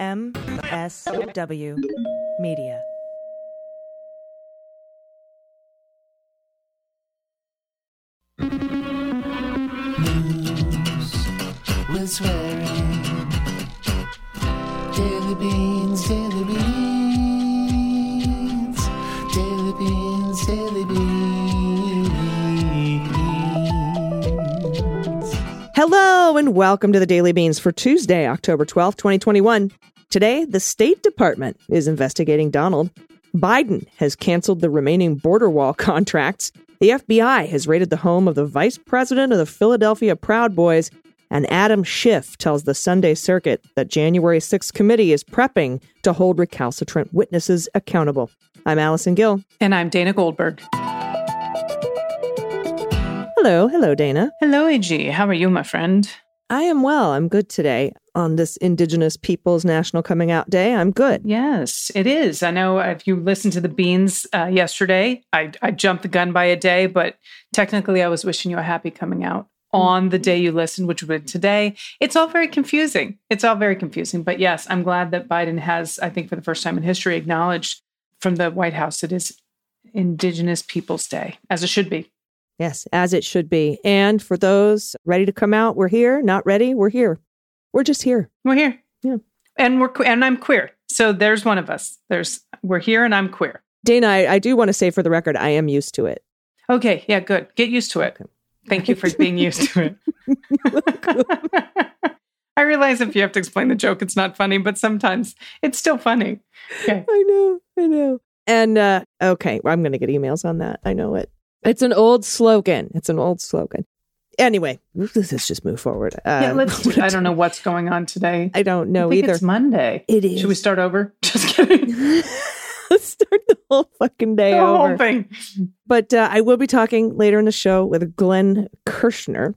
MSW Media. News with swearing. Daily beans, daily beans. Daily beans, daily beans. Hello and welcome to the Daily Beans for Tuesday, October 12th, 2021. Today, the State Department is investigating Donald. Biden has canceled the remaining border wall contracts. The FBI has raided the home of the vice president of the Philadelphia Proud Boys. And Adam Schiff tells the Sunday Circuit that January 6th committee is prepping to hold recalcitrant witnesses accountable. I'm Allison Gill. And I'm Dana Goldberg. Hello, hello, Dana. Hello, AG. How are you, my friend? I am well. I'm good today on this Indigenous Peoples National Coming Out Day. I'm good. Yes, it is. I know if you listened to the Beans uh, yesterday, I, I jumped the gun by a day, but technically I was wishing you a happy coming out on the day you listened, which would be today. It's all very confusing. It's all very confusing. But yes, I'm glad that Biden has, I think for the first time in history, acknowledged from the White House it is Indigenous Peoples Day, as it should be. Yes, as it should be. And for those ready to come out, we're here. Not ready, we're here. We're just here. We're here. Yeah. And we're and I'm queer. So there's one of us. There's we're here and I'm queer. Dana, I, I do want to say for the record, I am used to it. Okay, yeah, good. Get used to it. Thank you for being used to it. I realize if you have to explain the joke, it's not funny, but sometimes it's still funny. Okay. I know, I know. And uh, okay, I'm going to get emails on that. I know it. It's an old slogan. It's an old slogan. Anyway, let's just move forward. Uh, Yeah, let's. Do, I don't know what's going on today. I don't know I think either. It's Monday. It is. Should we start over? Just kidding. Let's start the whole fucking day the over. whole thing. But uh, I will be talking later in the show with Glenn Kirschner.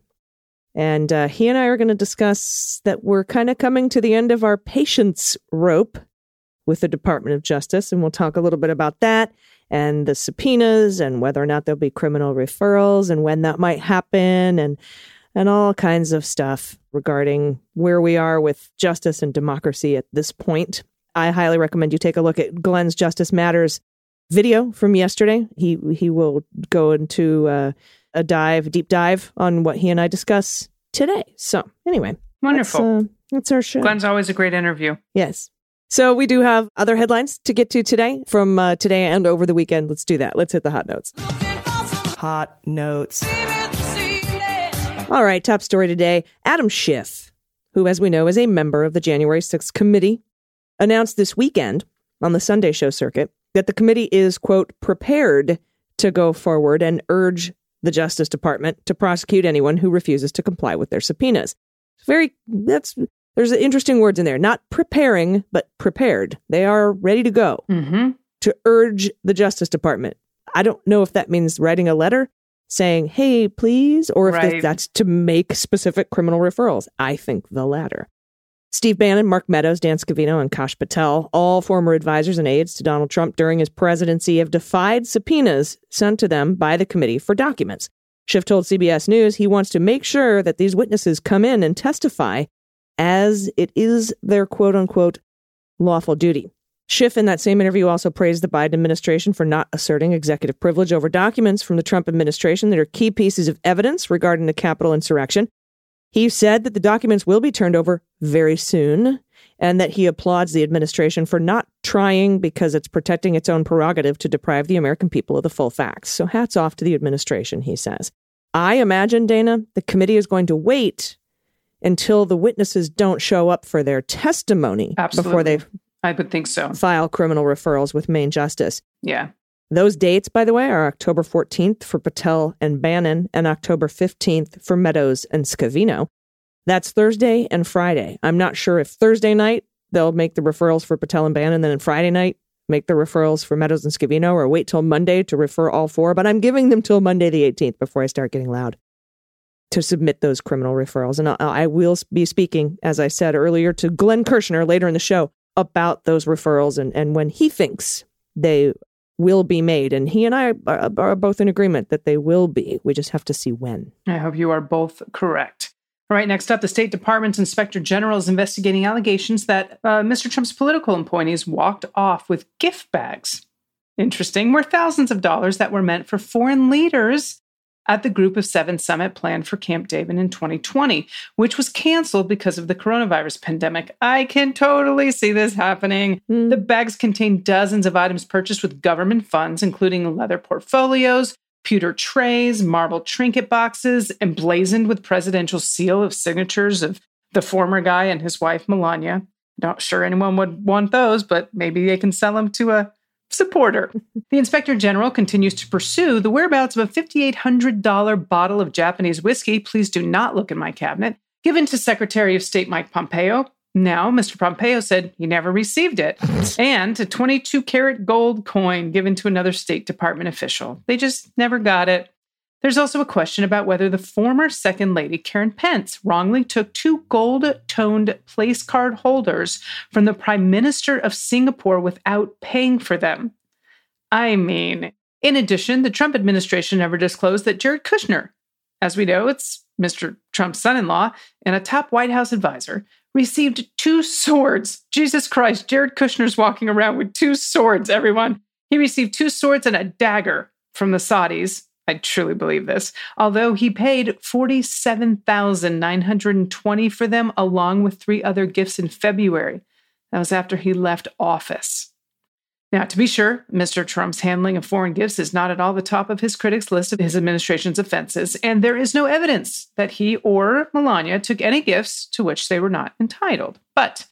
And uh, he and I are going to discuss that we're kind of coming to the end of our patience rope with the Department of Justice. And we'll talk a little bit about that and the subpoenas and whether or not there'll be criminal referrals and when that might happen and and all kinds of stuff regarding where we are with justice and democracy at this point. I highly recommend you take a look at Glenn's Justice Matters video from yesterday. He he will go into uh, a dive, deep dive on what he and I discuss today. So anyway, Wonderful. That's, uh, that's our show. Glenn's always a great interview. Yes. So we do have other headlines to get to today from uh, today and over the weekend. Let's do that. Let's hit the hot notes. Hot notes. All right, top story today. Adam Schiff, who, as we know, is a member of the January 6th committee, announced this weekend on the Sunday show circuit that the committee is, quote, prepared to go forward and urge the Justice Department to prosecute anyone who refuses to comply with their subpoenas. Very, that's, there's interesting words in there. Not preparing, but prepared. They are ready to go Mm-hmm. to urge the Justice Department. I don't know if that means writing a letter saying, hey, please, or if Right. that's to make specific criminal referrals. I think the latter. Steve Bannon, Mark Meadows, Dan Scavino, and Kash Patel, all former advisors and aides to Donald Trump during his presidency, have defied subpoenas sent to them by the committee for documents. Schiff told CBS News he wants to make sure that these witnesses come in and testify as it is their quote unquote lawful duty. Schiff, in that same interview, also praised the Biden administration for not asserting executive privilege over documents from the Trump administration that are key pieces of evidence regarding the Capitol insurrection. He said that the documents will be turned over very soon and that he applauds the administration for not trying because it's protecting its own prerogative to deprive the American people of the full facts. So hats off to the administration, he says. I imagine, Dana, the committee is going to wait until the witnesses don't show up for their testimony before they I would think so. file criminal referrals with Main Justice. Yeah. Those dates, by the way, are October 14th for Patel and Bannon and October 15th for Meadows and Scavino. That's Thursday and Friday. I'm not sure if Thursday night they'll make the referrals for Patel and Bannon, then on Friday night make the referrals for Meadows and Scavino, or wait till Monday to refer all four. But I'm giving them till Monday the 18th before I start getting loud to submit those criminal referrals. And I, I will be speaking, as I said earlier, to Glenn Kirschner later in the show about those referrals and, and when he thinks they will be made. And he and I are, are both in agreement that they will be. We just have to see when. I hope you are both correct. All right, next up, the State Department's Inspector General is investigating allegations that uh, Mr. Trump's political appointees walked off with gift bags. Interesting, were thousands of dollars that were meant for foreign leaders at the Group of Seven summit planned for Camp David in 2020, which was canceled because of the coronavirus pandemic. I can totally see this happening. Mm. The bags contain dozens of items purchased with government funds, including leather portfolios, pewter trays, marble trinket boxes, emblazoned with presidential seal of signatures of the former guy and his wife, Melania. Not sure anyone would want those, but maybe they can sell them to a supporter. the inspector general continues to pursue the whereabouts of a $5,800 bottle of Japanese whiskey. Please do not look in my cabinet. Given to Secretary of State Mike Pompeo. Now, Mr. Pompeo said he never received it. and a 22 karat gold coin given to another State Department official. They just never got it. There's also a question about whether the former Second Lady, Karen Pence, wrongly took two gold toned place card holders from the Prime Minister of Singapore without paying for them. I mean, in addition, the Trump administration never disclosed that Jared Kushner, as we know, it's Mr. Trump's son in law and a top White House advisor, received two swords. Jesus Christ, Jared Kushner's walking around with two swords, everyone. He received two swords and a dagger from the Saudis I truly believe this. Although he paid 47,920 for them along with three other gifts in February. That was after he left office. Now, to be sure, Mr. Trump's handling of foreign gifts is not at all the top of his critics' list of his administration's offenses, and there is no evidence that he or Melania took any gifts to which they were not entitled. But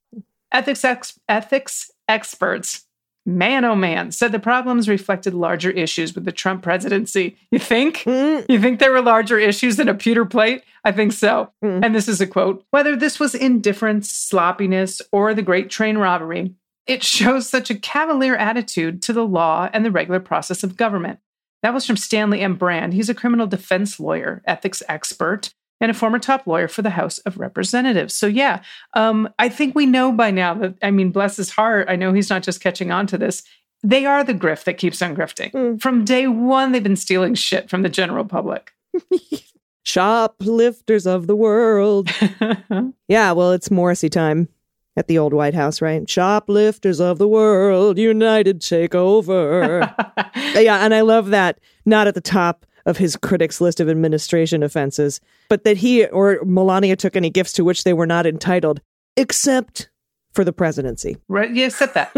ethics, ex- ethics experts man oh man. Said the problems reflected larger issues with the trump presidency. You think? Mm. you think there were larger issues than a pewter plate? I think so. Mm. and this is a quote. Whether this was indifference sloppiness or the great train robbery it shows such a cavalier attitude to the law and the regular process of government. That was from stanley m. Brand. He's a criminal defense lawyer ethics expert and a former top lawyer for the House of Representatives. So, yeah, um, I think we know by now that, I mean, bless his heart, I know he's not just catching on to this. They are the grift that keeps on grifting. Mm. From day one, they've been stealing shit from the general public. Shoplifters of the world. Yeah, well, it's Morrissey time at the old White House, right? Shoplifters of the world, united take over. yeah, and I love that. Not at the top of his critics' list of administration offenses, but that he or Melania took any gifts to which they were not entitled, except for the presidency. Right? Yeah, accept that.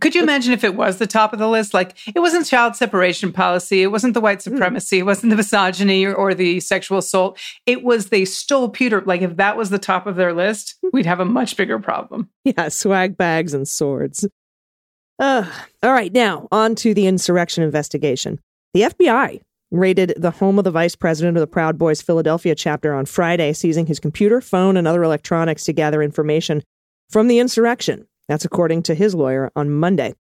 Could you imagine if it was the top of the list? Like, it wasn't child separation policy, it wasn't the white supremacy, it wasn't the misogyny or, or the sexual assault. It was they stole Peter. Like, if that was the top of their list, we'd have a much bigger problem. Yeah, swag bags and swords. Uh, all right, now on to the insurrection investigation. The FBI raided the home of the vice president of the Proud Boys Philadelphia chapter on Friday, seizing his computer, phone, and other electronics to gather information from the insurrection. That's according to his lawyer on Monday.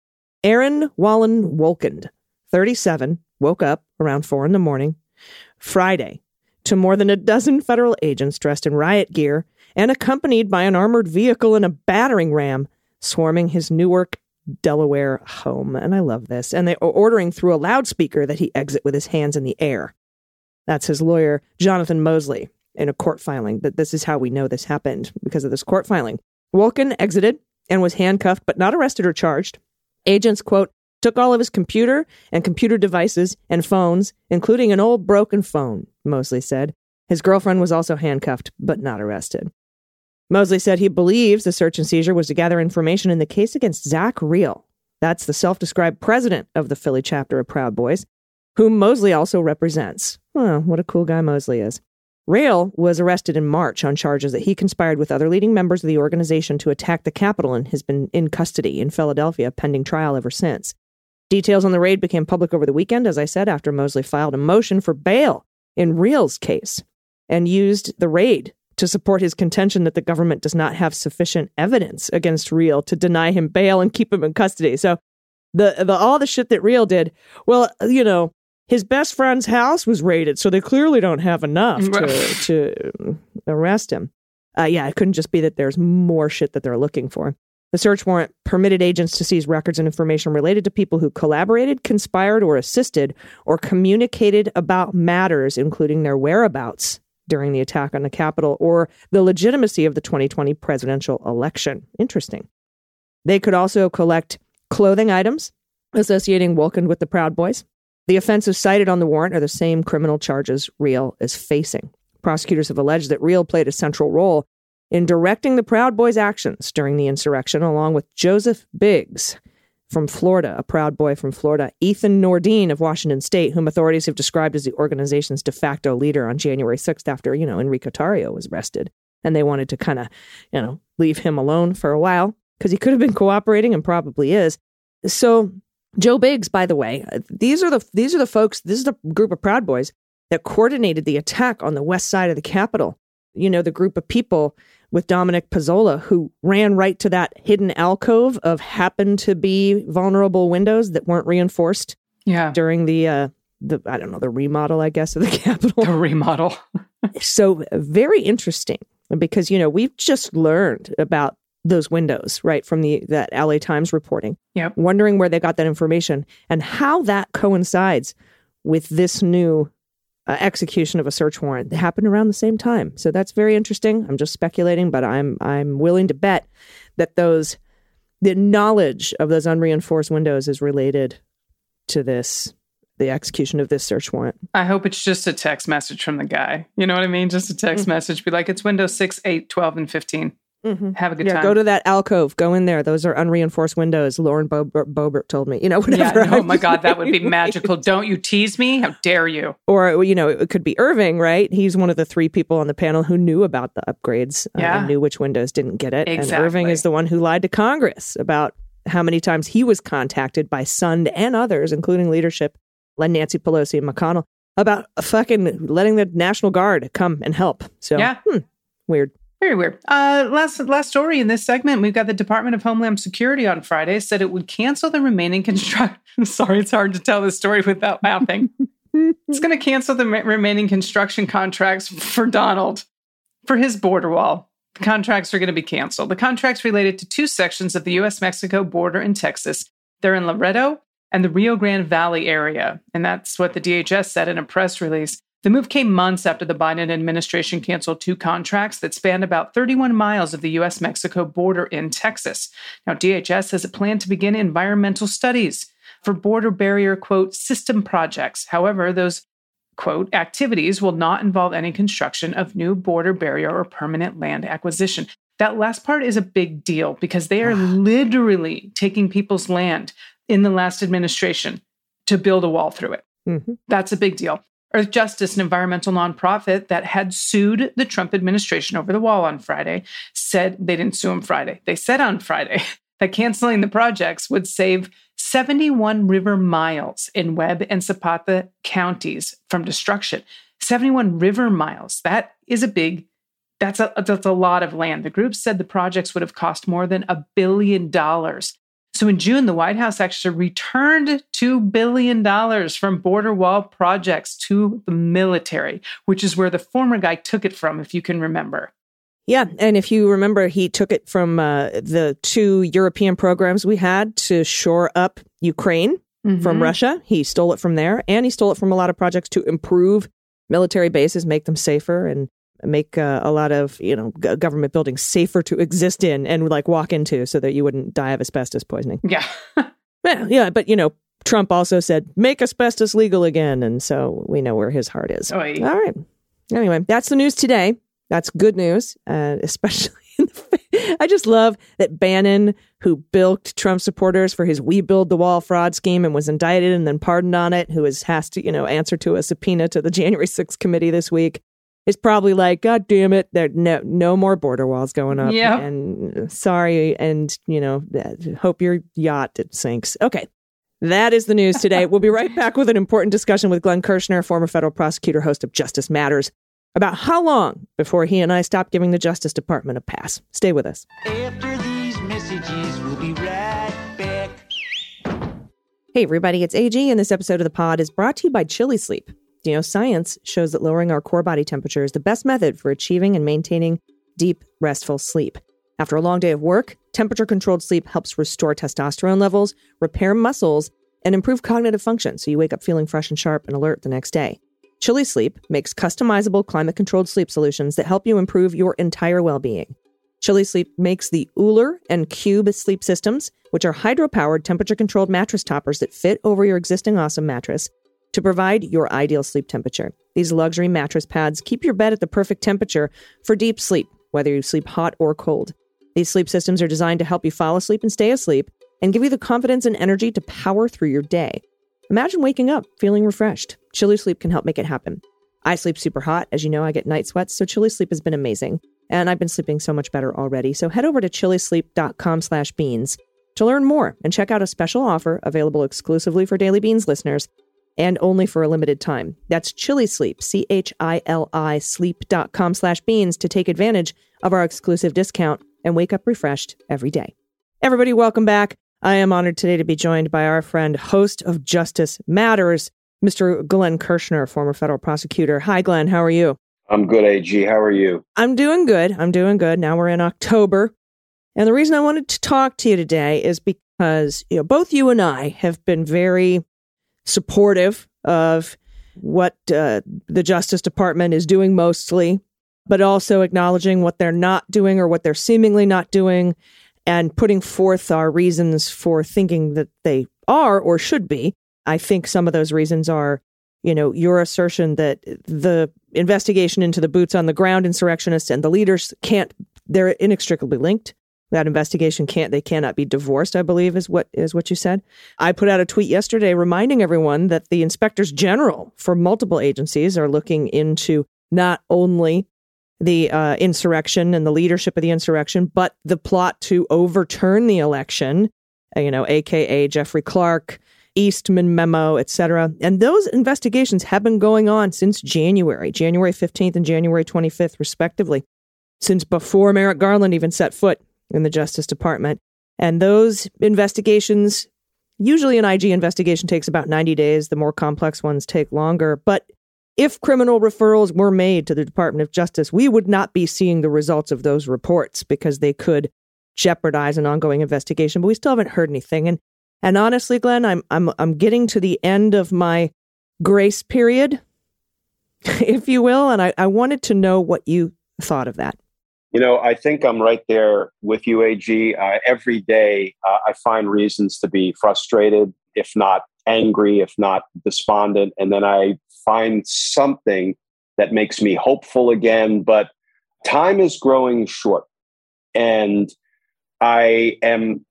Aaron Wallen Wolkind, 37, woke up around 4 in the morning Friday to more than a dozen federal agents dressed in riot gear and accompanied by an armored vehicle and a battering ram swarming his Newark, Delaware home. And I love this. And they are ordering through a loudspeaker that he exit with his hands in the air. That's his lawyer, Jonathan Mosley, in a court filing. That this is how we know this happened because of this court filing. Wolkind exited and was handcuffed, but not arrested or charged. Agents, quote, took all of his computer and computer devices and phones, including an old broken phone, Mosley said. His girlfriend was also handcuffed, but not arrested. Mosley said he believes the search and seizure was to gather information in the case against Zach Rehl. That's the self described president of the Philly chapter of Proud Boys, whom Mosley also represents. Well, what a cool guy Mosley is. Rehl was arrested in March on charges that he conspired with other leading members of the organization to attack the Capitol and has been in custody in Philadelphia pending trial ever since. Details on the raid became public over the weekend, as I said, after Mosley filed a motion for bail in Rehl's case and used the raid to support his contention that the government does not have sufficient evidence against Rehl to deny him bail and keep him in custody. So the, the all the shit that Rehl did, well, you know, his best friend's house was raided, so they clearly don't have enough to, to arrest him. Uh, yeah, it couldn't just be that there's more shit that they're looking for. The search warrant permitted agents to seize records and information related to people who collaborated, conspired, or assisted, or communicated about matters, including their whereabouts during the attack on the Capitol or the legitimacy of the 2020 presidential election. Interesting. They could also collect clothing items associating Wilkin with the Proud Boys. The offenses cited on the warrant are the same criminal charges Rehl is facing. Prosecutors have alleged that Rehl played a central role in directing the Proud Boys' actions during the insurrection, along with Joseph Biggs from Florida, a Proud Boy from Florida, Ethan Nordean of Washington State, whom authorities have described as the organization's de facto leader on January 6th after, you know, Enrique Tarrio was arrested. And they wanted to kind of, you know, leave him alone for a while because he could have been cooperating and probably is. So Joe Biggs, by the way, uh, these are the these are the folks. This is the group of Proud Boys that coordinated the attack on the west side of the Capitol. You know, the group of people with Dominic Pezzola who ran right to that hidden alcove of happened to be vulnerable windows that weren't reinforced. Yeah, during the uh, the I don't know the remodel, I guess, of the Capitol. The remodel. so very interesting because you know we've just learned about those windows, right, from the that LA Times reporting. Yeah. Wondering where they got that information and how that coincides with this new uh, execution of a search warrant. It happened around the same time. So that's very interesting. I'm just speculating, but I'm I'm willing to bet that those the knowledge of those unreinforced windows is related to this the execution of this search warrant. I hope it's just a text message from the guy. You know what I mean? Just a text mm-hmm. message. Be like, it's Windows 6, 8, 12, and 15. Mm-hmm. Have a good yeah, time. Go to that alcove. Go in there. Those are unreinforced windows. Lauren Boebert told me. You know, whatever. Yeah, oh my God, that would be magical. Don't you tease me? How dare you? Or, you know, it could be Irving, right? He's one of the three people on the panel who knew about the upgrades uh, yeah. and knew which windows didn't get it. Exactly. And Irving is the one who lied to Congress about how many times he was contacted by Sund and others, including leadership, like Nancy Pelosi and McConnell, about fucking letting the National Guard come and help. So, yeah. Hmm, weird. Very weird. Uh, last last story in this segment, we've got the Department of Homeland Security on Friday said it would cancel the remaining construction. Sorry, it's hard to tell the story without laughing. it's going to cancel the remaining construction contracts for Donald for his border wall. The contracts are going to be canceled. The contracts related to two sections of the U.S. Mexico border in Texas. They're in Laredo and the Rio Grande Valley area, and that's what the DHS said in a press release. The move came months after the Biden administration canceled two contracts that spanned about 31 miles of the U.S. Mexico border in Texas. Now, DHS has a plan to begin environmental studies for border barrier, quote, system projects. However, those, quote, activities will not involve any construction of new border barrier or permanent land acquisition. That last part is a big deal because they are literally taking people's land in the last administration to build a wall through it. Mm-hmm. That's a big deal. Earthjustice, an environmental nonprofit that had sued the Trump administration over the wall on Friday, said they didn't sue him Friday. They said on Friday that canceling the projects would save 71 river miles in Webb and Zapata counties from destruction. 71 river miles. That is a big that's a that's a lot of land. The group said the projects would have cost more than a billion dollars so in June, the White House actually returned $2 billion from border wall projects to the military, which is where the former guy took it from, if you can remember. Yeah. And if you remember, he took it from uh, the two European programs we had to shore up Ukraine mm-hmm. from Russia. He stole it from there. And he stole it from a lot of projects to improve military bases, make them safer, and make uh, a lot of you know g- government buildings safer to exist in and like walk into so that you wouldn't die of asbestos poisoning. Yeah. Yeah yeah but you know trump also said make asbestos legal again. And so we know where his heart is. Oy. all right. Anyway that's the news today. That's good news uh, especially I just love that Bannon, who bilked Trump supporters for his "We Build the Wall" fraud scheme and was indicted and then pardoned on it, who is has to, you know, answer to a subpoena to the January 6th committee this week, is probably like, God damn it, there no no more border walls going up. Yeah. And sorry, and you know, hope your yacht sinks. Okay. That is the news today. we'll be right back with an important discussion with Glenn Kirschner, former federal prosecutor, host of Justice Matters, about how long before he and I stop giving the Justice Department a pass. Stay with us. After these messages, we'll be right back. Hey, everybody, it's AG, and this episode of the pod is brought to you by Chili Sleep. You know, science shows that lowering our core body temperature is the best method for achieving and maintaining deep, restful sleep. After a long day of work, temperature controlled sleep helps restore testosterone levels, repair muscles, and improve cognitive function so you wake up feeling fresh and sharp and alert the next day. Chili Sleep makes customizable climate controlled sleep solutions that help you improve your entire well being. Chili Sleep makes the OOLER and Cube sleep systems, which are hydro-powered temperature controlled mattress toppers that fit over your existing awesome mattress to provide your ideal sleep temperature. These luxury mattress pads keep your bed at the perfect temperature for deep sleep, whether you sleep hot or cold. These sleep systems are designed to help you fall asleep and stay asleep and give you the confidence and energy to power through your day. Imagine waking up feeling refreshed. Chili Sleep can help make it happen. I sleep super hot. As you know, I get night sweats, so Chili Sleep has been amazing. And I've been sleeping so much better already. So head over to chilisleep.com slash beans to learn more and check out a special offer available exclusively for Daily Beans listeners and only for a limited time. That's Chili Sleep, C H I L I sleep.com slash beans to take advantage of our exclusive discount and wake up refreshed every day. Everybody, welcome back. I am honored today to be joined by our friend, host of Justice Matters, Mr. Glenn Kirschner, former federal prosecutor. Hi, Glenn. How are you? I'm good, AG. How are you? I'm doing good. I'm doing good. Now we're in October. And the reason I wanted to talk to you today is because, you know, both you and I have been very supportive of what uh, the Justice Department is doing mostly, but also acknowledging what they're not doing or what they're seemingly not doing and putting forth our reasons for thinking that they are or should be. I think some of those reasons are, you know, your assertion that the investigation into the boots on the ground insurrectionists and the leaders can't, they're inextricably linked. That investigation can't, they cannot be divorced, I believe is what, is what you said. I put out a tweet yesterday reminding everyone that the inspectors general for multiple agencies are looking into not only the uh, insurrection and the leadership of the insurrection, but the plot to overturn the election, uh, you know, AKA Jeffrey Clark, Eastman memo, etc. And those investigations have been going on since January, January 15th and January 25th, respectively, since before Merrick Garland even set foot in the Justice Department. And those investigations, usually an IG investigation takes about 90 days. The more complex ones take longer. But if criminal referrals were made to the Department of Justice, we would not be seeing the results of those reports because they could jeopardize an ongoing investigation. But we still haven't heard anything. And and honestly, Glenn, I'm I'm I'm getting to the end of my grace period, if you will, and I, I wanted to know what you thought of that. You know, I think I'm right there with you, AG. Uh, every day, uh, I find reasons to be frustrated, if not angry, if not despondent. And then I find something that makes me hopeful again. But time is growing short. And I am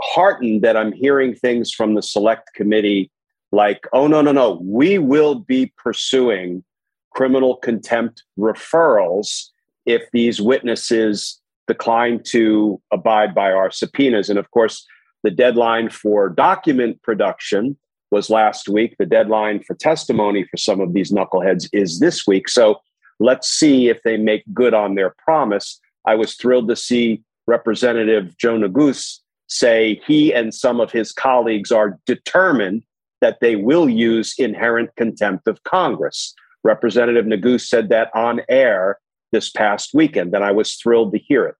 heartened that I'm hearing things from the select committee like, oh, no, no, no, we will be pursuing criminal contempt referrals if these witnesses decline to abide by our subpoenas. And of course, the deadline for document production was last week. The deadline for testimony for some of these knuckleheads is this week. So let's see if they make good on their promise. I was thrilled to see Representative Joe Neguse say he and some of his colleagues are determined that they will use inherent contempt of Congress. Representative Neguse said that on air this past weekend, and I was thrilled to hear it.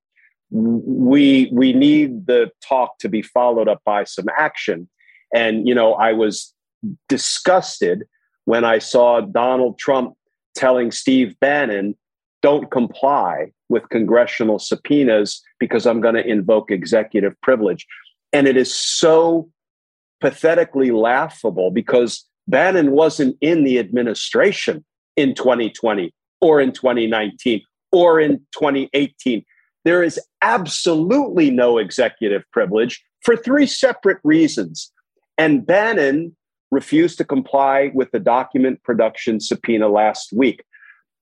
We we need the talk to be followed up by some action. And you know, I was disgusted when I saw Donald Trump telling Steve Bannon, "Don't comply with congressional subpoenas because I'm going to invoke executive privilege." And it is so pathetically laughable because Bannon wasn't in the administration in 2020 or in 2019 or in 2018. There is absolutely no executive privilege for three separate reasons. And Bannon refused to comply with the document production subpoena last week.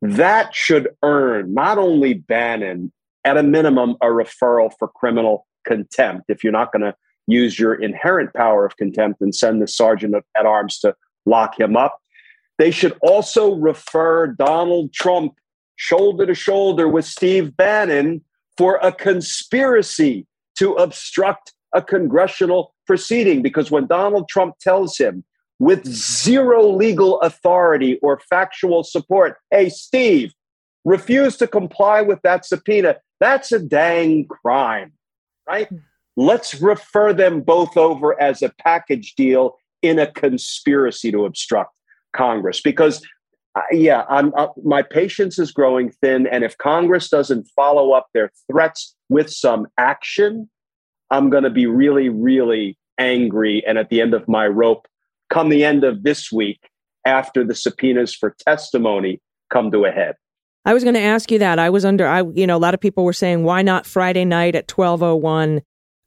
That should earn not only Bannon, at a minimum, a referral for criminal contempt if you're not going to use your inherent power of contempt and send the sergeant at arms to lock him up. They should also refer Donald Trump shoulder to shoulder with Steve Bannon for a conspiracy to obstruct a congressional proceeding. Because when Donald Trump tells him, with zero legal authority or factual support, hey, Steve, refuse to comply with that subpoena, that's a dang crime, right? Let's refer them both over as a package deal in a conspiracy to obstruct Congress because uh, yeah, uh, my patience is growing thin. And if Congress doesn't follow up their threats with some action, I'm going to be really, really angry. And at the end of my rope, come the end of this week, after the subpoenas for testimony come to a head. I was going to ask you that. I was under, I, you know, a lot of people were saying, why not Friday night at 1201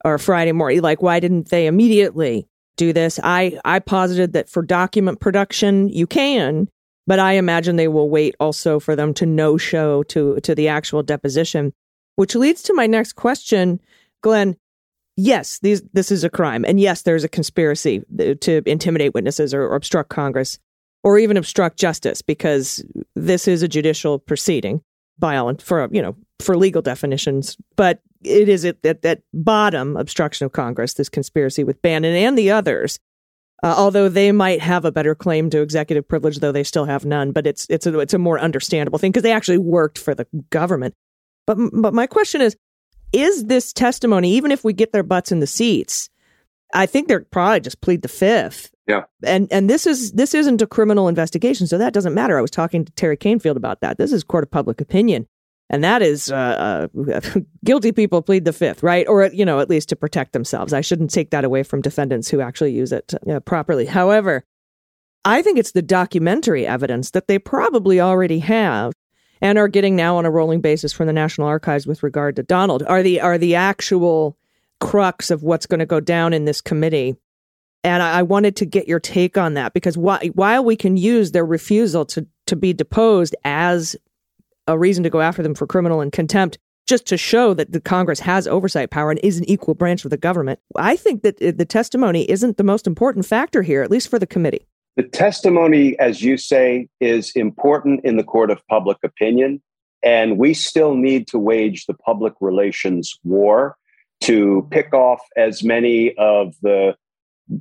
or Friday morning? Like, why didn't they immediately do this? I, I posited that for document production, you can, but I imagine they will wait also for them to no show to, to the actual deposition, which leads to my next question. Glenn, yes, these, this is a crime. And yes, there's a conspiracy to intimidate witnesses or, or obstruct Congress or even obstruct justice because this is a judicial proceeding by all for you know for legal definitions but it is at, at that bottom obstruction of congress this conspiracy with bannon and the others uh, although they might have a better claim to executive privilege though they still have none but it's it's a, it's a more understandable thing because they actually worked for the government but but my question is is this testimony even if we get their butts in the seats i think they're probably just plead the fifth yeah. And and this is this isn't a criminal investigation, so that doesn't matter. I was talking to Teri Kanefield about that. This is court of public opinion. And that is uh, uh, guilty people plead the fifth, right? Or, you know, at least to protect themselves. I shouldn't take that away from defendants who actually use it uh, properly. However, I think it's the documentary evidence that they probably already have and are getting now on a rolling basis from the National Archives with regard to Donald are the are the actual crux of what's going to go down in this committee and I, wanted to get your take on that because wh- while we can use their refusal to, to be deposed as a reason to go after them for criminal and contempt, just to show that the Congress has oversight power and is an equal branch of the government, I think that uh, the testimony isn't the most important factor here, at least for the committee. The testimony, as you say, is important in the court of public opinion. And we still need to wage the public relations war to pick off as many of the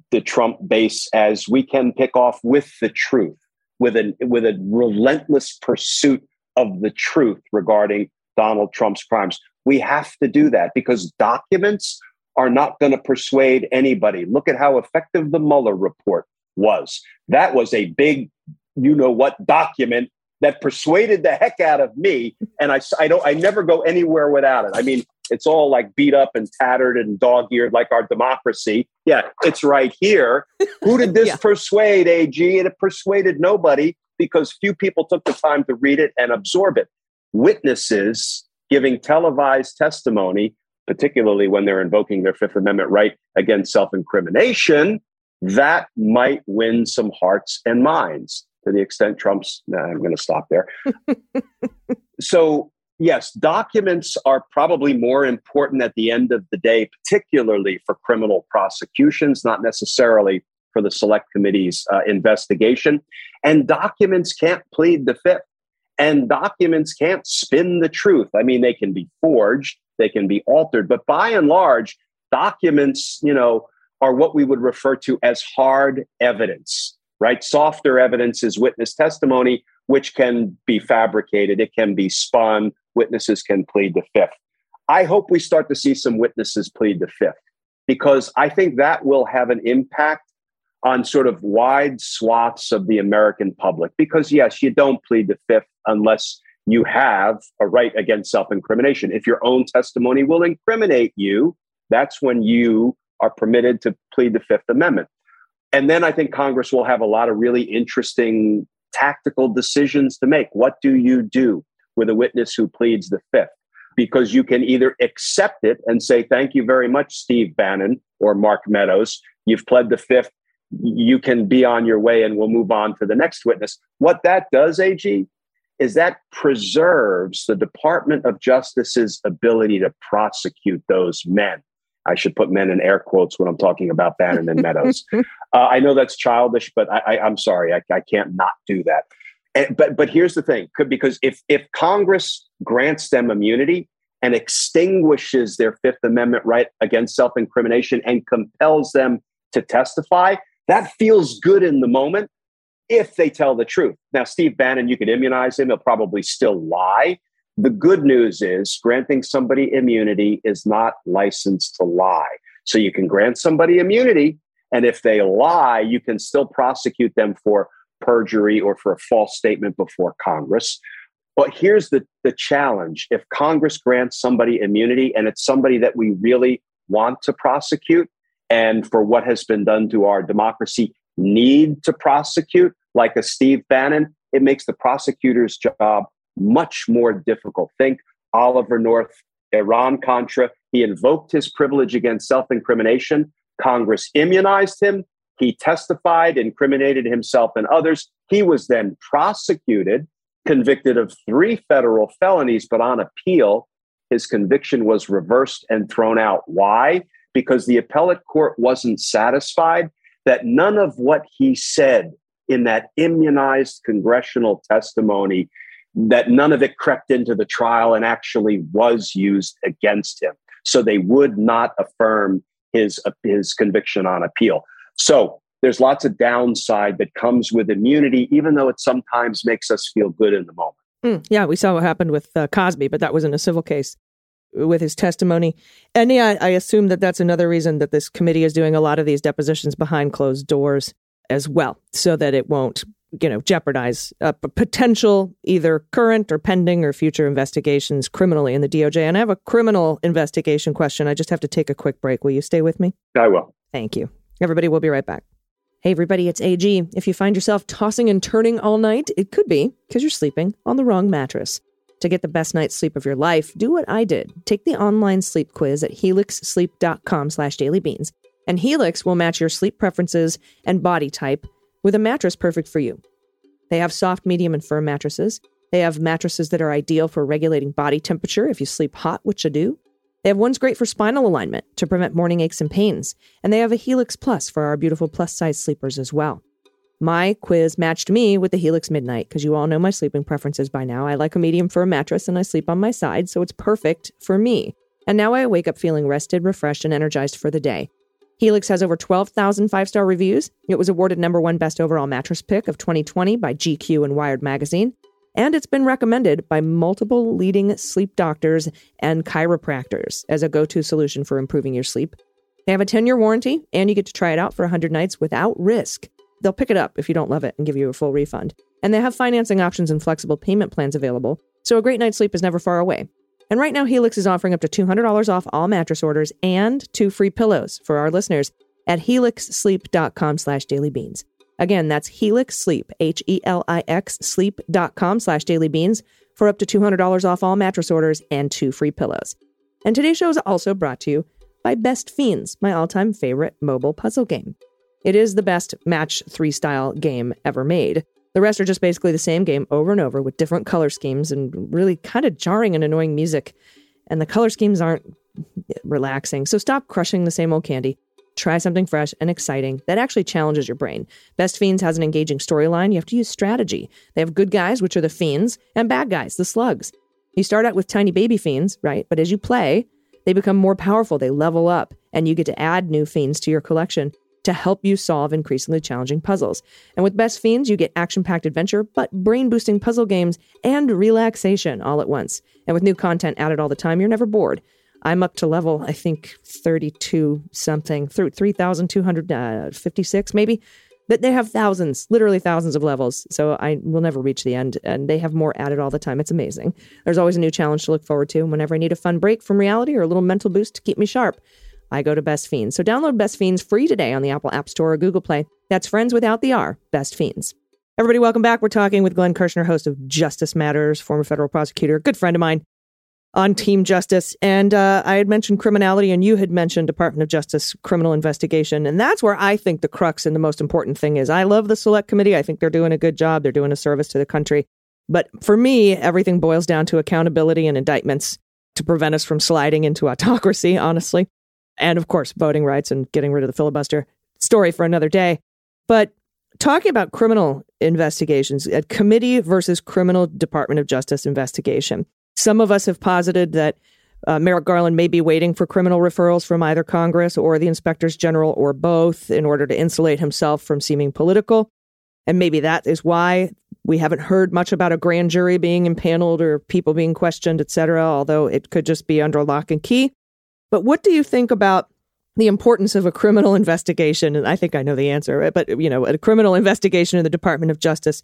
the Trump base as we can pick off with the truth, with a with a relentless pursuit of the truth regarding Donald Trump's crimes. We have to do that because documents are not going to persuade anybody. Look at how effective the Mueller report was. That was a big, you know what, document that persuaded the heck out of me. And I, I don't, I never go anywhere without it. I mean, it's all like beat up and tattered and dog eared like our democracy. Yeah, it's right here. Who did this yeah. persuade, AG? And It persuaded nobody because few people took the time to read it and absorb it. Witnesses giving televised testimony, particularly when they're invoking their Fifth Amendment right against self incrimination, that might win some hearts and minds to the extent Trump's. Nah, I'm going to stop there. so yes, documents are probably more important at the end of the day, particularly for criminal prosecutions, not necessarily for the select committee's uh, investigation. And documents can't plead the fifth. And documents can't spin the truth. I mean, they can be forged, they can be altered, but by and large, documents, you know, are what we would refer to as hard evidence, right? Softer evidence is witness testimony, which can be fabricated, it can be spun, witnesses can plead the fifth. I hope we start to see some witnesses plead the fifth because I think that will have an impact on sort of wide swaths of the American public. Because, yes, you don't plead the fifth unless you have a right against self incrimination. If your own testimony will incriminate you, that's when you are permitted to plead the Fifth Amendment. And then I think Congress will have a lot of really interesting tactical decisions to make. What do you do? with a witness who pleads the fifth because you can either accept it and say, Thank you very much, Steve Bannon or Mark Meadows. You've pled the fifth. You can be on your way and we'll move on to the next witness. What that does, AG, is that preserves the Department of Justice's ability to prosecute those men. I should put men in air quotes when I'm talking about Bannon and Meadows. uh, I know that's childish, but I, am sorry, I, I can't not do that. And, but but here's the thing, because if if Congress grants them immunity and extinguishes their Fifth Amendment right against self incrimination and compels them to testify, that feels good in the moment if they tell the truth. Now, Steve Bannon, you could immunize him; he'll probably still lie. The good news is granting somebody immunity is not licensed to lie. So you can grant somebody immunity, and if they lie, you can still prosecute them for perjury or for a false statement before Congress. But here's the, the challenge if Congress grants somebody immunity and it's somebody that we really want to prosecute, and for what has been done to our democracy, need to prosecute, like a Steve Bannon, it makes the prosecutor's job much more difficult. Think Oliver North, Iran Contra. He invoked his privilege against self incrimination. Congress immunized him. He testified, incriminated himself and others. He was then prosecuted, convicted of three federal felonies, but on appeal, his conviction was reversed and thrown out. Why? Because the appellate court wasn't satisfied that none of what he said in that immunized congressional testimony that none of it crept into the trial and actually was used against him. So they would not affirm his his conviction on appeal. So there's lots of downside that comes with immunity even though it sometimes makes us feel good in the moment. Mm, yeah, we saw what happened with uh, Cosby, but that was in a civil case with his testimony. And yeah, I assume that that's another reason that this committee is doing a lot of these depositions behind closed doors as well, so that it won't, you know, jeopardize a potential either current or pending or future investigations criminally in the DOJ. And I have a criminal investigation question. I just have to take a quick break. Will you stay with me? i will Thank you. Everybody, we'll be right back. Hey, everybody, it's AG. If you find yourself tossing and turning all night, it could be because you're sleeping on the wrong mattress. To get the best night's sleep of your life, do what I did. Take the online sleep quiz at helixsleep.com slash dailybeans, and Helix will match your sleep preferences and body type with a mattress perfect for you. They have soft, medium, and firm mattresses. They have mattresses that are ideal for regulating body temperature if you sleep hot, which you do. They have ones great for spinal alignment to prevent morning aches and pains, and they have a Helix Plus for our beautiful plus size sleepers as well. My quiz matched me with the Helix Midnight because you all know my sleeping preferences by now. I like a medium firm mattress and I sleep on my side, so it's perfect for me. And now I wake up feeling rested, refreshed, and energized for the day. Helix has over 12,000 five star reviews. It was awarded number one best overall mattress pick of 2020 by GQ and Wired Magazine. And it's been recommended by multiple leading sleep doctors and chiropractors as a go to solution for improving your sleep. They have a 10 year warranty, and you get to try it out for 100 nights without risk. They'll pick it up if you don't love it and give you a full refund. And they have financing options and flexible payment plans available, so a great night's sleep is never far away. And right now, Helix is offering up to $200 off all mattress orders and two free pillows for our listeners at helixsleep.com slash dailybeans. Again, that's Helix Sleep, H-E-L-I-X sleep.com slash dailybeans for up to $200 off all mattress orders and two free pillows. And today's show is also brought to you by Best Fiends, my all-time favorite mobile puzzle game. It is the best match three style game ever made. The rest are just basically the same game over and over with different color schemes and really kind of jarring and annoying music. And the color schemes aren't relaxing. So stop crushing the same old candy. Try something fresh and exciting that actually challenges your brain. Best Fiends has an engaging storyline. You have to use strategy. They have good guys, which are the fiends, and bad guys, the slugs. You start out with tiny baby fiends, right? But as you play, they become more powerful. They level up, and you get to add new fiends to your collection to help you solve increasingly challenging puzzles. And with Best Fiends, you get action packed adventure, but brain boosting puzzle games and relaxation all at once. And with new content added all the time, you're never bored. I'm up to level, I think, 32 something, through 3,256 maybe. But they have thousands, literally thousands of levels. So I will never reach the end. And they have more added all the time. It's amazing. There's always a new challenge to look forward to. And whenever I need a fun break from reality or a little mental boost to keep me sharp, I go to Best Fiends. So download Best Fiends free today on the Apple App Store or Google Play. That's friends without the R, Best Fiends. Everybody, welcome back. We're talking with Glenn Kirschner, host of Justice Matters, former federal prosecutor, good friend of mine on Team Justice. And uh, I had mentioned criminality, and you had mentioned Department of Justice criminal investigation. And that's where I think the crux and the most important thing is. I love the Select Committee. I think they're doing a good job, they're doing a service to the country. But for me, everything boils down to accountability and indictments to prevent us from sliding into autocracy, honestly. And of course, voting rights and getting rid of the filibuster. Story for another day. But talking about criminal investigations, a committee versus criminal Department of Justice investigation. Some of us have posited that uh, Merrick Garland may be waiting for criminal referrals from either Congress or the inspectors general or both in order to insulate himself from seeming political. And maybe that is why we haven't heard much about a grand jury being impaneled or people being questioned, et cetera, although it could just be under lock and key. But what do you think about the importance of a criminal investigation, and I think I know the answer, but you know, a criminal investigation in the Department of Justice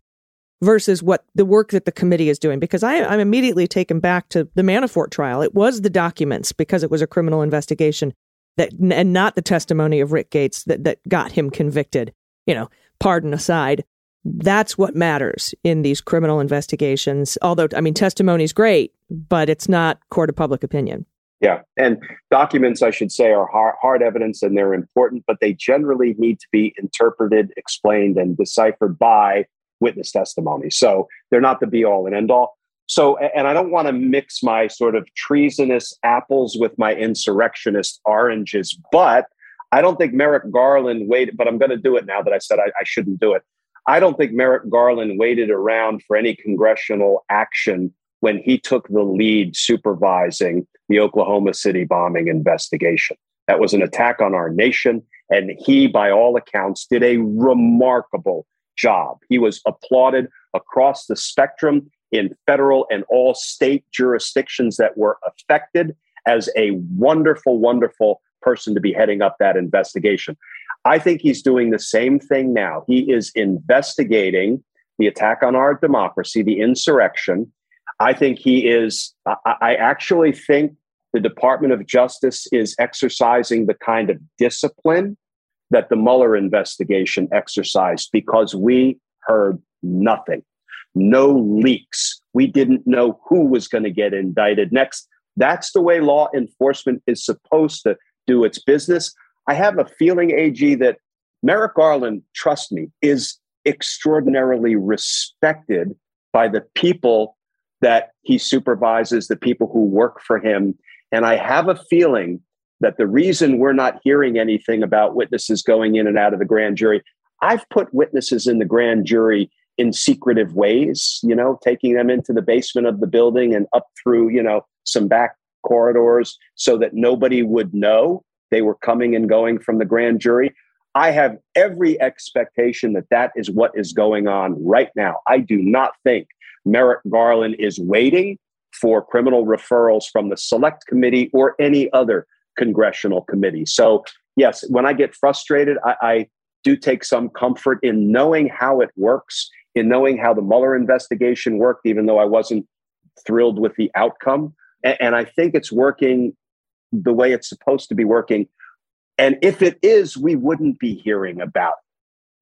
versus what the work that the committee is doing. Because I, I'm immediately taken back to the Manafort trial. It was the documents because it was a criminal investigation that, and not the testimony of Rick Gates that that got him convicted. You know, pardon aside, that's what matters in these criminal investigations. Although, I mean, testimony is great, but it's not court of public opinion. Yeah. And documents, I should say, are hard, hard, evidence and they're important, but they generally need to be interpreted, explained, and deciphered by witness testimony. So they're not the be all and end all. So, and I don't want to mix my sort of treasonous apples with my insurrectionist oranges, but I don't think Merrick Garland waited, but I'm going to do it now that I said I, I shouldn't do it. I don't think Merrick Garland waited around for any congressional action when he took the lead supervising the Oklahoma City bombing investigation. That was an attack on our nation. And he, by all accounts, did a remarkable job. He was applauded across the spectrum in federal and all state jurisdictions that were affected as a wonderful, wonderful person to be heading up that investigation. I think he's doing the same thing now. He is investigating the attack on our democracy, the insurrection. I think he is, I actually think the Department of Justice is exercising the kind of discipline that the Mueller investigation exercised because we heard nothing, no leaks. We didn't know who was going to get indicted next. That's the way law enforcement is supposed to do its business. I have a feeling, AG, that Merrick Garland, trust me, is extraordinarily respected by the people that he supervises, the people who work for him. And I have a feeling that the reason we're not hearing anything about witnesses going in and out of the grand jury, I've put witnesses in the grand jury in secretive ways, you know, taking them into the basement of the building and up through, you know, some back corridors so that nobody would know they were coming and going from the grand jury. I have every expectation that that is what is going on right now. I do not think Merrick Garland is waiting for criminal referrals from the select committee or any other congressional committee. So, yes, when I get frustrated, I, I do take some comfort in knowing how it works, in knowing how the Mueller investigation worked, even though I wasn't thrilled with the outcome. And, and I think it's working the way it's supposed to be working. And if it is, we wouldn't be hearing about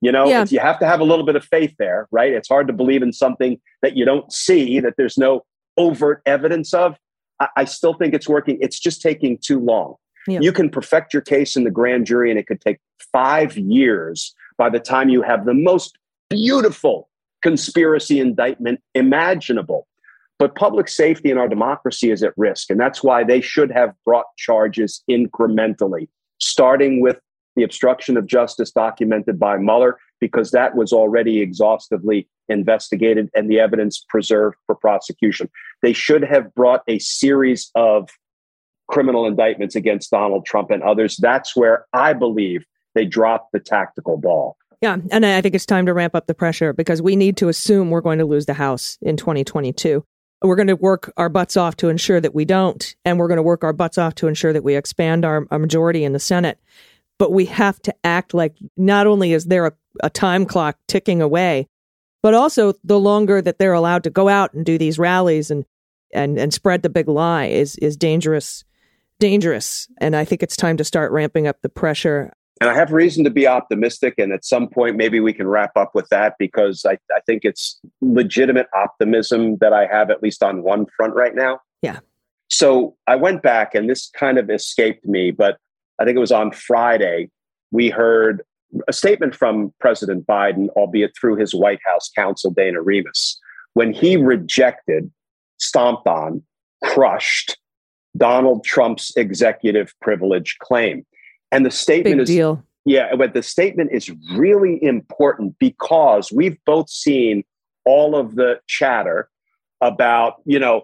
You know, yeah. you have to have a little bit of faith there, right? It's hard to believe in something that you don't see, that there's no overt evidence of. I, I still think it's working. It's just taking too long. Yeah. You can perfect your case in the grand jury, and it could take five years by the time you have the most beautiful conspiracy indictment imaginable. But public safety in our democracy is at risk. And that's why they should have brought charges incrementally, starting with the obstruction of justice documented by Mueller, because that was already exhaustively investigated and the evidence preserved for prosecution. They should have brought a series of criminal indictments against Donald Trump and others. That's where I believe they dropped the tactical ball. Yeah, and I think it's time to ramp up the pressure because we need to assume we're going to lose the House in 2022. We're going to work our butts off to ensure that we don't, and we're going to work our butts off to ensure that we expand our, our majority in the Senate. But we have to act like not only is there a, a time clock ticking away, but also the longer that they're allowed to go out and do these rallies and and and spread the big lie is is dangerous dangerous and i think it's time to start ramping up the pressure and I have reason to be optimistic. And at some point, maybe we can wrap up with that because I, I think it's legitimate optimism that I have, at least on one front right now. Yeah. So I went back, and this kind of escaped me, but I think it was on Friday. We heard a statement from President Biden, albeit through his White House counsel, Dana Remus, when he rejected, stomped on, crushed Donald Trump's executive privilege claim. And the statement Big is deal. Yeah, but the statement is really important because we've both seen all of the chatter about, you know,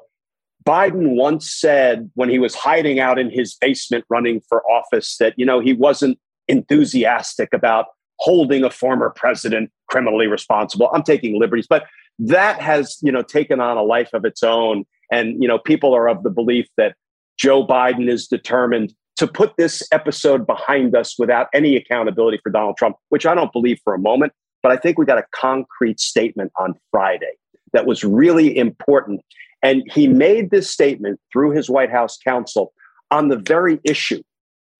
Biden once said when he was hiding out in his basement running for office that, you know, he wasn't enthusiastic about holding a former president criminally responsible. I'm taking liberties, but that has, you know, taken on a life of its own. And, you know, people are of the belief that Joe Biden is determined to put this episode behind us without any accountability for Donald Trump, which I don't believe for a moment. But I think we got a concrete statement on Friday that was really important. And he made this statement through his White House counsel on the very issue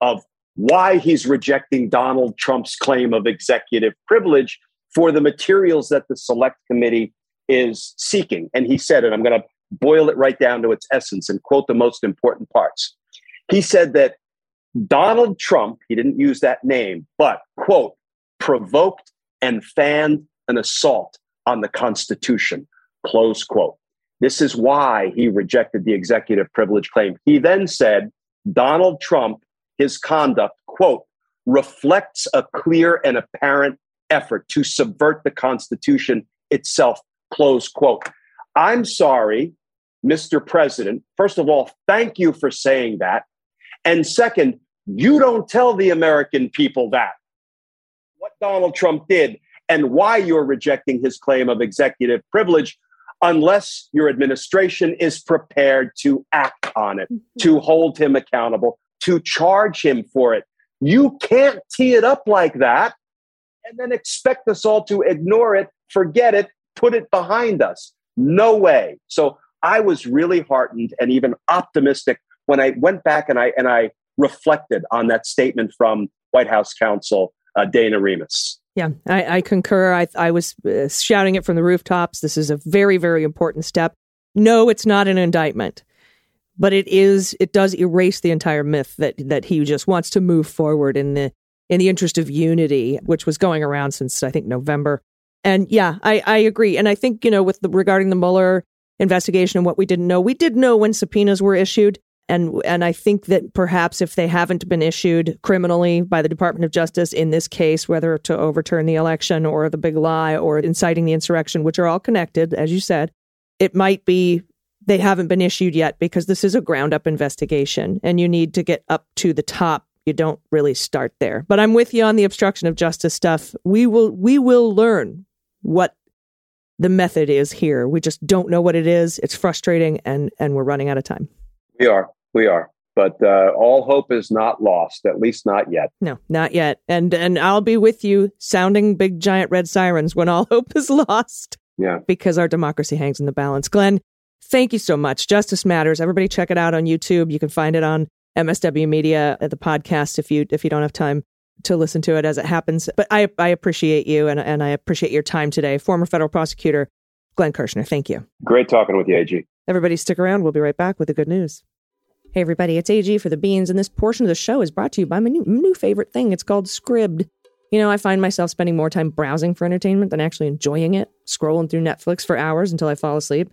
of why he's rejecting Donald Trump's claim of executive privilege for the materials that the select committee is seeking. And he said, and I'm going to boil it right down to its essence and quote the most important parts. He said that Donald Trump, he didn't use that name, but quote, provoked and fanned an assault on the Constitution, close quote. This is why he rejected the executive privilege claim. He then said Donald Trump, his conduct, quote, reflects a clear and apparent effort to subvert the Constitution itself, close quote. I'm sorry, Mr. President. First of all, thank you for saying that. And second, you don't tell the American people that. What Donald Trump did and why you're rejecting his claim of executive privilege unless your administration is prepared to act on it, to hold him accountable, to charge him for it. You can't tee it up like that and then expect us all to ignore it, forget it, put it behind us. No way. So I was really heartened and even optimistic when I went back and I and I reflected on that statement from White House counsel uh, Dana Remus. Yeah, I, I concur. I, I was uh, shouting it from the rooftops. This is a very, very important step. No, it's not an indictment, but it is. It does erase the entire myth that that he just wants to move forward in the in the interest of unity, which was going around since I think November. And yeah, I, I agree. And I think you know, with the, regarding the Mueller investigation and what we didn't know, we did know when subpoenas were issued. And and I think that perhaps if they haven't been issued criminally by the Department of Justice in this case, whether to overturn the election or the big lie or inciting the insurrection, which are all connected, as you said, it might be they haven't been issued yet because this is a ground up investigation and you need to get up to the top. You don't really start there. But I'm with you on the obstruction of justice stuff. We will we will learn what the method is here. We just don't know what it is. It's frustrating and and we're running out of time. We are. We are. But uh, all hope is not lost, at least not yet. No, not yet. And and I'll be with you sounding big giant red sirens when all hope is lost. Yeah. Because our democracy hangs in the balance. Glenn, thank you so much. Justice Matters. Everybody check it out on YouTube. You can find it on MSW Media at the podcast if you if you don't have time to listen to it as it happens. But I I appreciate you and and I appreciate your time today. Former federal prosecutor Glenn Kirschner, thank you. Great talking with you, AG. Everybody stick around. We'll be right back with the good news. Hey, everybody, it's AG for the Beans, and this portion of the show is brought to you by my new, new favorite thing. It's called Scribd. You know, I find myself spending more time browsing for entertainment than actually enjoying it, scrolling through Netflix for hours until I fall asleep,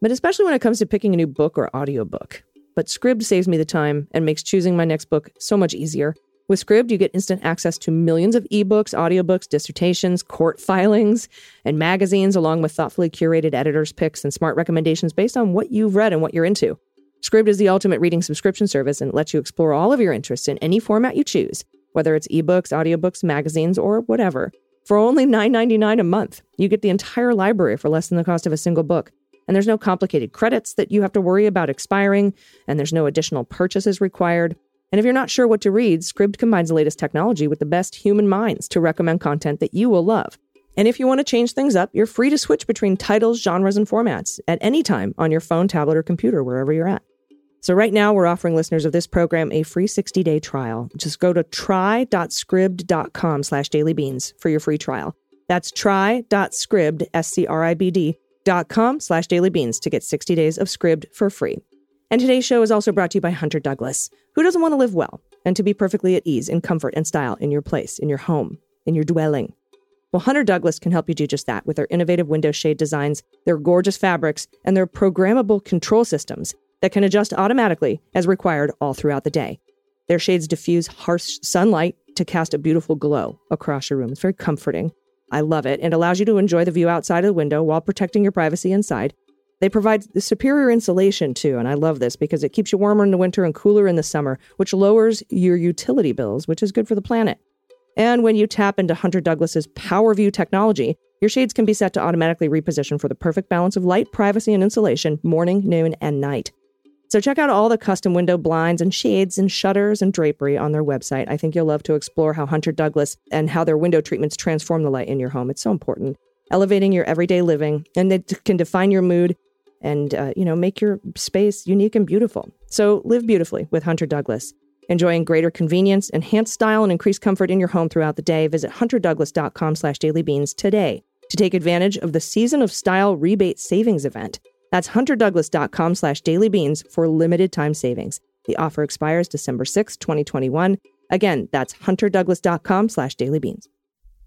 but especially when it comes to picking a new book or audiobook. But Scribd saves me the time and makes choosing my next book so much easier. With Scribd, you get instant access to millions of ebooks, audiobooks, dissertations, court filings, and magazines, along with thoughtfully curated editors' picks and smart recommendations based on what you've read and what you're into. Scribd is the ultimate reading subscription service and lets you explore all of your interests in any format you choose, whether it's ebooks, audiobooks, magazines, or whatever. For only $9.99 a month, you get the entire library for less than the cost of a single book. And there's no complicated credits that you have to worry about expiring, and there's no additional purchases required. And if you're not sure what to read, Scribd combines the latest technology with the best human minds to recommend content that you will love. And if you want to change things up, you're free to switch between titles, genres, and formats at any time on your phone, tablet, or computer, wherever you're at. So right now we're offering listeners of this program a free 60-day trial. Just go to try.scribd.com slash dailybeans for your free trial. That's try.scribd, S-C-R-I-B-D, dot com slash dailybeans to get 60 days of Scribd for free. And today's show is also brought to you by Hunter Douglas. Who doesn't want to live well and to be perfectly at ease in comfort and style in your place, in your home, in your dwelling? Well, Hunter Douglas can help you do just that with their innovative window shade designs, their gorgeous fabrics, and their programmable control systems that can adjust automatically as required all throughout the day. Their shades diffuse harsh sunlight to cast a beautiful glow across your room. It's very comforting. I love it and allows you to enjoy the view outside of the window while protecting your privacy inside. They provide superior insulation too, and I love this because it keeps you warmer in the winter and cooler in the summer, which lowers your utility bills, which is good for the planet. And when you tap into Hunter Douglas's PowerView technology, your shades can be set to automatically reposition for the perfect balance of light, privacy, and insulation morning, noon, and night. So check out all the custom window blinds and shades and shutters and drapery on their website. I think you'll love to explore how Hunter Douglas and how their window treatments transform the light in your home. It's so important, elevating your everyday living, and it can define your mood and uh, you know make your space unique and beautiful. So live beautifully with Hunter Douglas. Enjoying greater convenience, enhanced style, and increased comfort in your home throughout the day, visit hunterdouglas.com slash dailybeans today to take advantage of the Season of Style Rebate Savings event. That's hunterdouglas.com slash dailybeans for limited time savings. The offer expires December 6, 2021. Again, that's hunterdouglas.com slash dailybeans.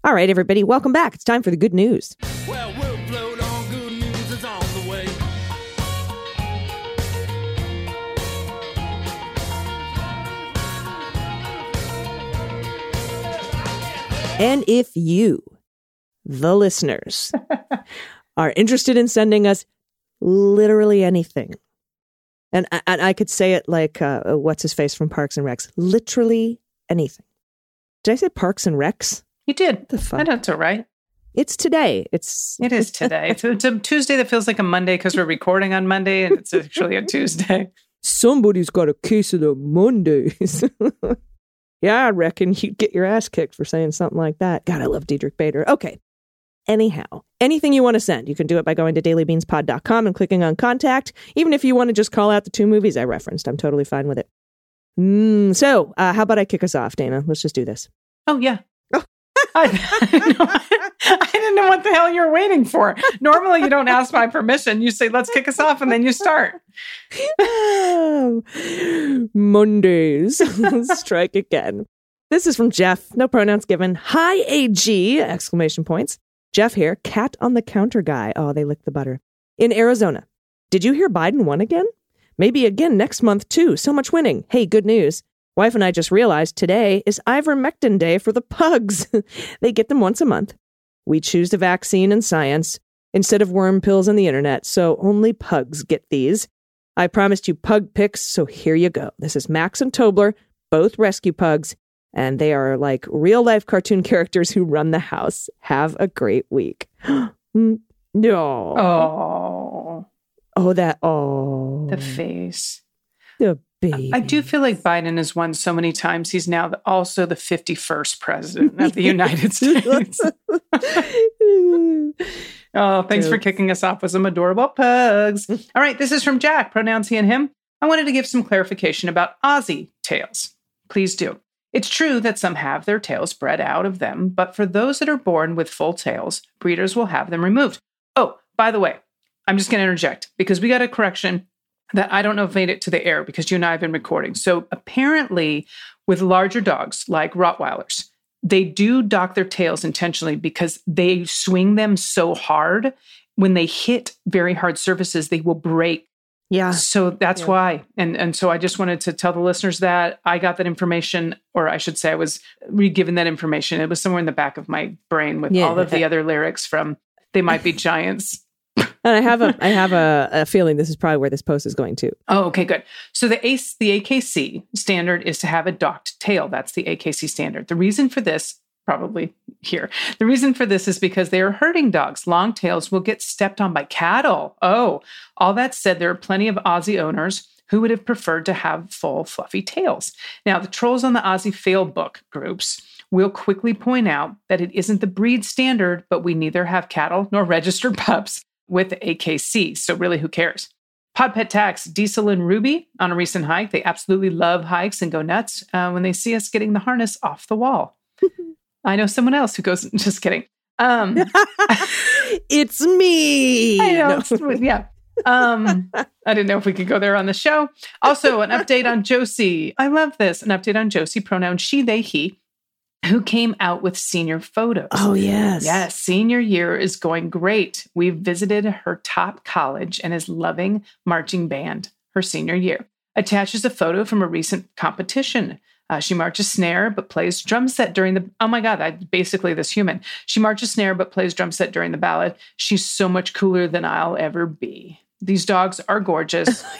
All right, everybody, welcome back. It's time for the good news. Well, we'll float on. Good news is on the way. And if you, the listeners, are interested in sending us literally anything, and, I- and I could say it like uh, what's his face from Parks and Recs, literally anything. Did I say Parks and Recs? You did. The fuck? I know it's all right. It's today. It's It is today. It's, it's a Tuesday that feels like a Monday because we're recording on Monday and it's actually a Tuesday. somebody's got a case of the Mondays. yeah, I reckon you'd get your ass kicked for saying something like that. God, I love Diedrich Bader. Okay. Anyhow, anything you want to send, you can do it by going to dailybeanspod.com and clicking on contact. Even if you want to just call out the two movies I referenced, I'm totally fine with it. Mm, so, uh, how about I kick us off, Dana? Let's just do this. Oh, yeah. I, I, didn't know, I didn't know what the hell you were waiting for. Normally, you don't ask my permission. You say, let's kick us off, and then you start. Oh, Mondays. Strike again. This is from Jeff. No pronouns given. Hi, AG! Exclamation points. Jeff here, cat on the counter guy. Oh, they licked the butter. In Arizona. Did you hear Biden won again? Maybe again next month, too. So much winning. Hey, good news. Wife and I just realized today is ivermectin day for the pugs. they get them once a month. We choose the vaccine and science instead of worm pills and the internet, so only pugs get these. I promised you pug pics, so here you go. This is Max and Tobler, both rescue pugs, and they are like real life cartoon characters who run the house. Have a great week. Mm, no. Oh, Oh, that. Oh. the face. The baby. I do feel like Biden has won so many times. He's now also the 51st president of the United States. Oh, thanks for kicking us off with some adorable pugs. All right, this is from Jack, pronouns he and him. I wanted to give some clarification about Aussie tails. Please do. It's true that some have their tails bred out of them, but for those that are born with full tails, breeders will have them removed. Oh, by the way, I'm just going to interject because we got a correction that I don't know if made it to the air because you and I have been recording. So apparently, with larger dogs like Rottweilers, they do dock their tails intentionally because they swing them so hard. When they hit very hard surfaces, they will break. Yeah. So that's Yeah. why. And and so I just wanted to tell the listeners that I got that information, or I should say, I was re-given that information. It was somewhere in the back of my brain with all of Yeah. the other lyrics from "They Might Be Giants." And I have a I have a, a feeling this is probably where this post is going to. Oh, okay, good. So the ACE, the AKC standard is to have a docked tail. That's the AKC standard. The reason for this, probably here, the reason for this is because they are herding dogs. Long tails will get stepped on by cattle. Oh, all that said, there are plenty of Aussie owners who would have preferred to have full fluffy tails. Now, the trolls on the Aussie Facebook groups will quickly point out that it isn't the breed standard, but we neither have cattle nor registered pups with AKC. So really, who cares? Podpet Tax, Diesel and Ruby on a recent hike. They absolutely love hikes and go nuts uh, when they see us getting the harness off the wall. I know someone else who goes, just kidding. Um, it's me. I know. No. it's- Yeah. Um, I didn't know if we could go there on the show. Also, an update on Josie. I love this. An update on Josie, pronoun she, they, he, who came out with senior photos. Oh yes. Yes, senior year is going great. We visited her top college and is loving marching band her senior year. Attaches a photo from a recent competition. Uh, she marches snare but plays drum set during the. Oh my God, I basically this human. She marches snare but plays drum set during the ballad. She's so much cooler than I'll ever be. These dogs are gorgeous.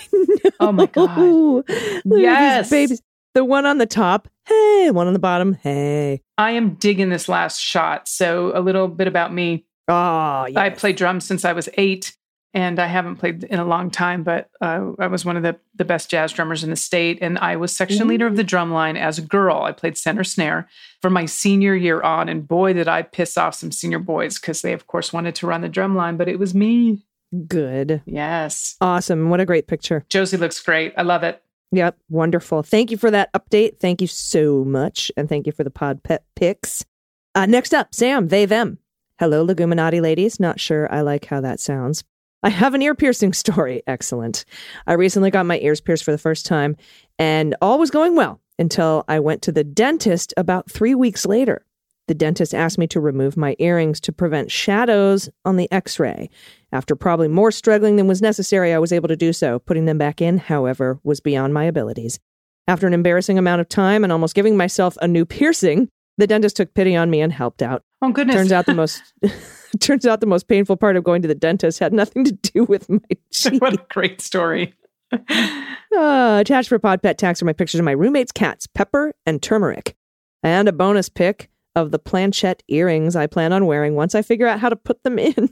Oh my God. Yes. babies. The one on the top, hey. One on the bottom, hey. I am digging this last shot. So, a little bit about me. Oh, yes. I played drums since I was eight. And I haven't played in a long time, but uh, I was one of the, the best jazz drummers in the state. And I was section leader of the drum line as a girl. I played center snare for my senior year on. And boy, did I piss off some senior boys because they, of course, wanted to run the drum line, but it was me. Good. Yes. Awesome. What a great picture. Josie looks great. I love it. Yep. Wonderful. Thank you for that update. Thank you so much. And thank you for the pod pet pics. Uh, next up, Sam, they, them. Hello, Leguminati ladies. Not sure I like how that sounds. I have an ear piercing story. Excellent. I recently got my ears pierced for the first time, and all was going well until I went to the dentist about three weeks later. The dentist asked me to remove my earrings to prevent shadows on the x ray. After probably more struggling than was necessary, I was able to do so. Putting them back in, however, was beyond my abilities. After an embarrassing amount of time and almost giving myself a new piercing, the dentist took pity on me and helped out. Oh, goodness. Turns out the most turns out the most painful part of going to the dentist had nothing to do with my teeth. what a great story. Uh, attached for pod pet tax are my pictures of my roommate's cats, Pepper and Turmeric, and a bonus pic of the planchette earrings I plan on wearing once I figure out how to put them in.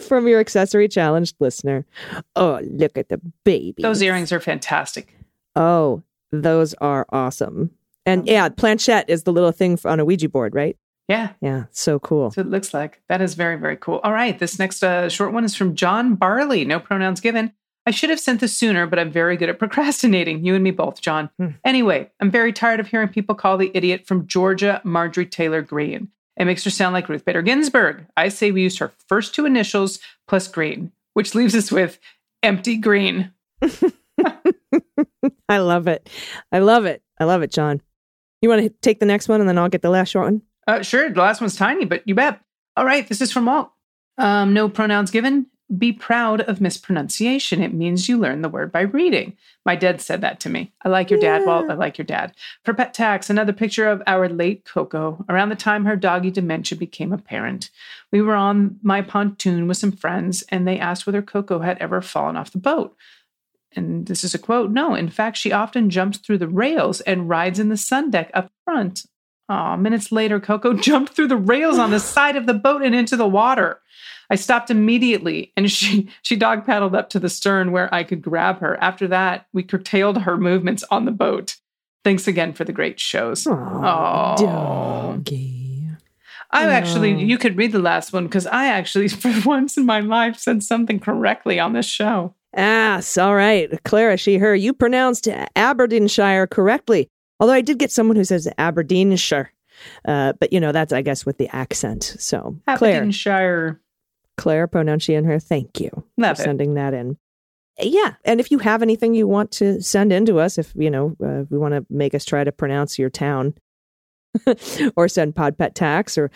From your accessory challenged listener. Oh, look at the baby. Those earrings are fantastic. Oh, those are awesome. And yeah, planchette is the little thing on a Ouija board, right? Yeah. Yeah, so cool. So it looks like that is very, very cool. All right. This next uh, short one is from John Barley. No pronouns given. I should have sent this sooner, but I'm very good at procrastinating. You and me both, John. Hmm. Anyway, I'm very tired of hearing people call the idiot from Georgia Marjorie Taylor Greene. It makes her sound like Ruth Bader Ginsburg. I say we use her first two initials plus Green, which leaves us with empty green. I love it. I love it. I love it, John. You want to take the next one and then I'll get the last short one? Uh, sure, the last one's tiny, but you bet. All right, this is from Walt. Um, no pronouns given. Be proud of mispronunciation. It means you learn the word by reading. My dad said that to me. I like your dad, Walt. I like your dad. For pet tax, another picture of our late Coco around the time her doggy dementia became apparent. We were on my pontoon with some friends, and they asked whether Coco had ever fallen off the boat. And this is a quote No, in fact, she often jumps through the rails and rides in the sun deck up front. Aw, minutes later, Coco jumped through the rails on the side of the boat and into the water. I stopped immediately and she she dog paddled up to the stern where I could grab her. After that, we curtailed her movements on the boat. Thanks again for the great shows. Aw, Oh. doggy. I actually, you could read the last one because I actually, for once in my life, said something correctly on this show. Ass. All right. Clara, she, her. You pronounced Aberdeenshire correctly. Although I did get someone who says Aberdeenshire. Uh, but, you know, that's, I guess, with the accent. So, Claire, Aberdeenshire. Claire, pronounce she and her. Thank you Love for it. sending that in. Yeah. And if you have anything you want to send in to us, if, you know, uh, we want to make us try to pronounce your town or send pod pet tax or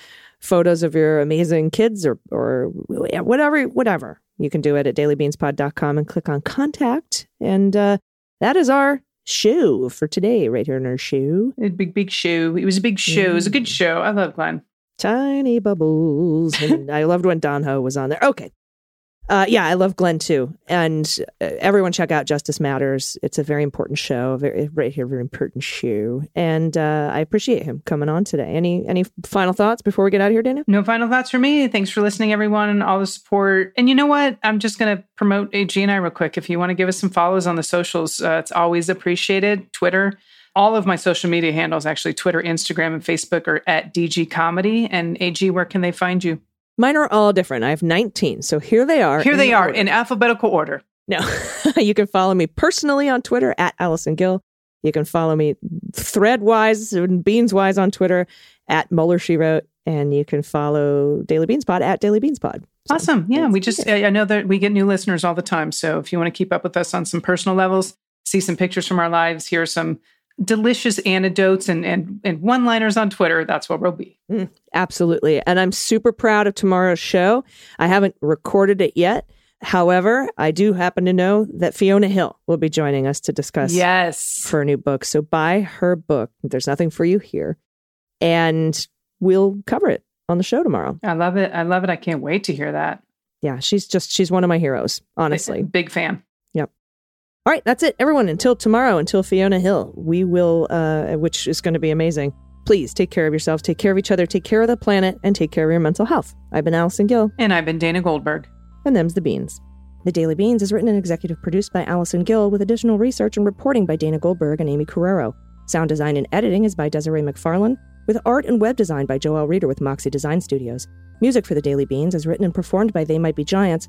photos of your amazing kids or, or whatever, whatever, you can do it at dailybeanspod.com and click on contact. And uh, that is our show for today, right here in our show. A big, big show. It was a big show. It was a Mm. good show. I love Glenn. Tiny bubbles. And I loved when Don Ho was on there. Okay. Uh, yeah, I love Glenn too. And uh, everyone check out Justice Matters. It's a very important show, very right here, very important show. And uh, I appreciate him coming on today. Any any final thoughts before we get out of here, Dana? No final thoughts for me. Thanks for listening, everyone, and all the support. And you know what? I'm just going to promote AG and I real quick. If you want to give us some follows on the socials, uh, it's always appreciated. Twitter, all of my social media handles, actually Twitter, Instagram, and Facebook, are at DG Comedy. And AG, where can they find you? Mine are all different. I have 19. So here they are. Here they are order. in alphabetical order. No, you can follow me personally on Twitter at Allison Gill. You can follow me thread wise and beans wise on Twitter at Mueller She Wrote. And you can follow Daily Beans Pod at Daily Beans Pod. So Awesome. Yeah, we just, I know that we get new listeners all the time. So if you want to keep up with us on some personal levels, see some pictures from our lives, hear some delicious anecdotes and, and, and one liners on Twitter, that's what we'll be. Mm, absolutely. And I'm super proud of tomorrow's show. I haven't recorded it yet. However, I do happen to know that Fiona Hill will be joining us to discuss Yes. for a new book. So buy her book. There's nothing for you here. And we'll cover it on the show tomorrow. I love it. I love it. I can't wait to hear that. Yeah, she's just she's one of my heroes, honestly. Big fan. All right, that's it, everyone. Until tomorrow, until Fiona Hill, we will, uh, which is going to be amazing. Please take care of yourselves, take care of each other, take care of the planet, and take care of your mental health. I've been Allison Gill, And I've been Dana Goldberg. And them's the beans. The Daily Beans is written and executive produced by Allison Gill with additional research and reporting by Dana Goldberg and Aimee Carrero. Sound design and editing is by Desiree McFarlane, with art and web design by Joel Reeder with Moxie Design Studios. Music for the Daily Beans is written and performed by They Might Be Giants,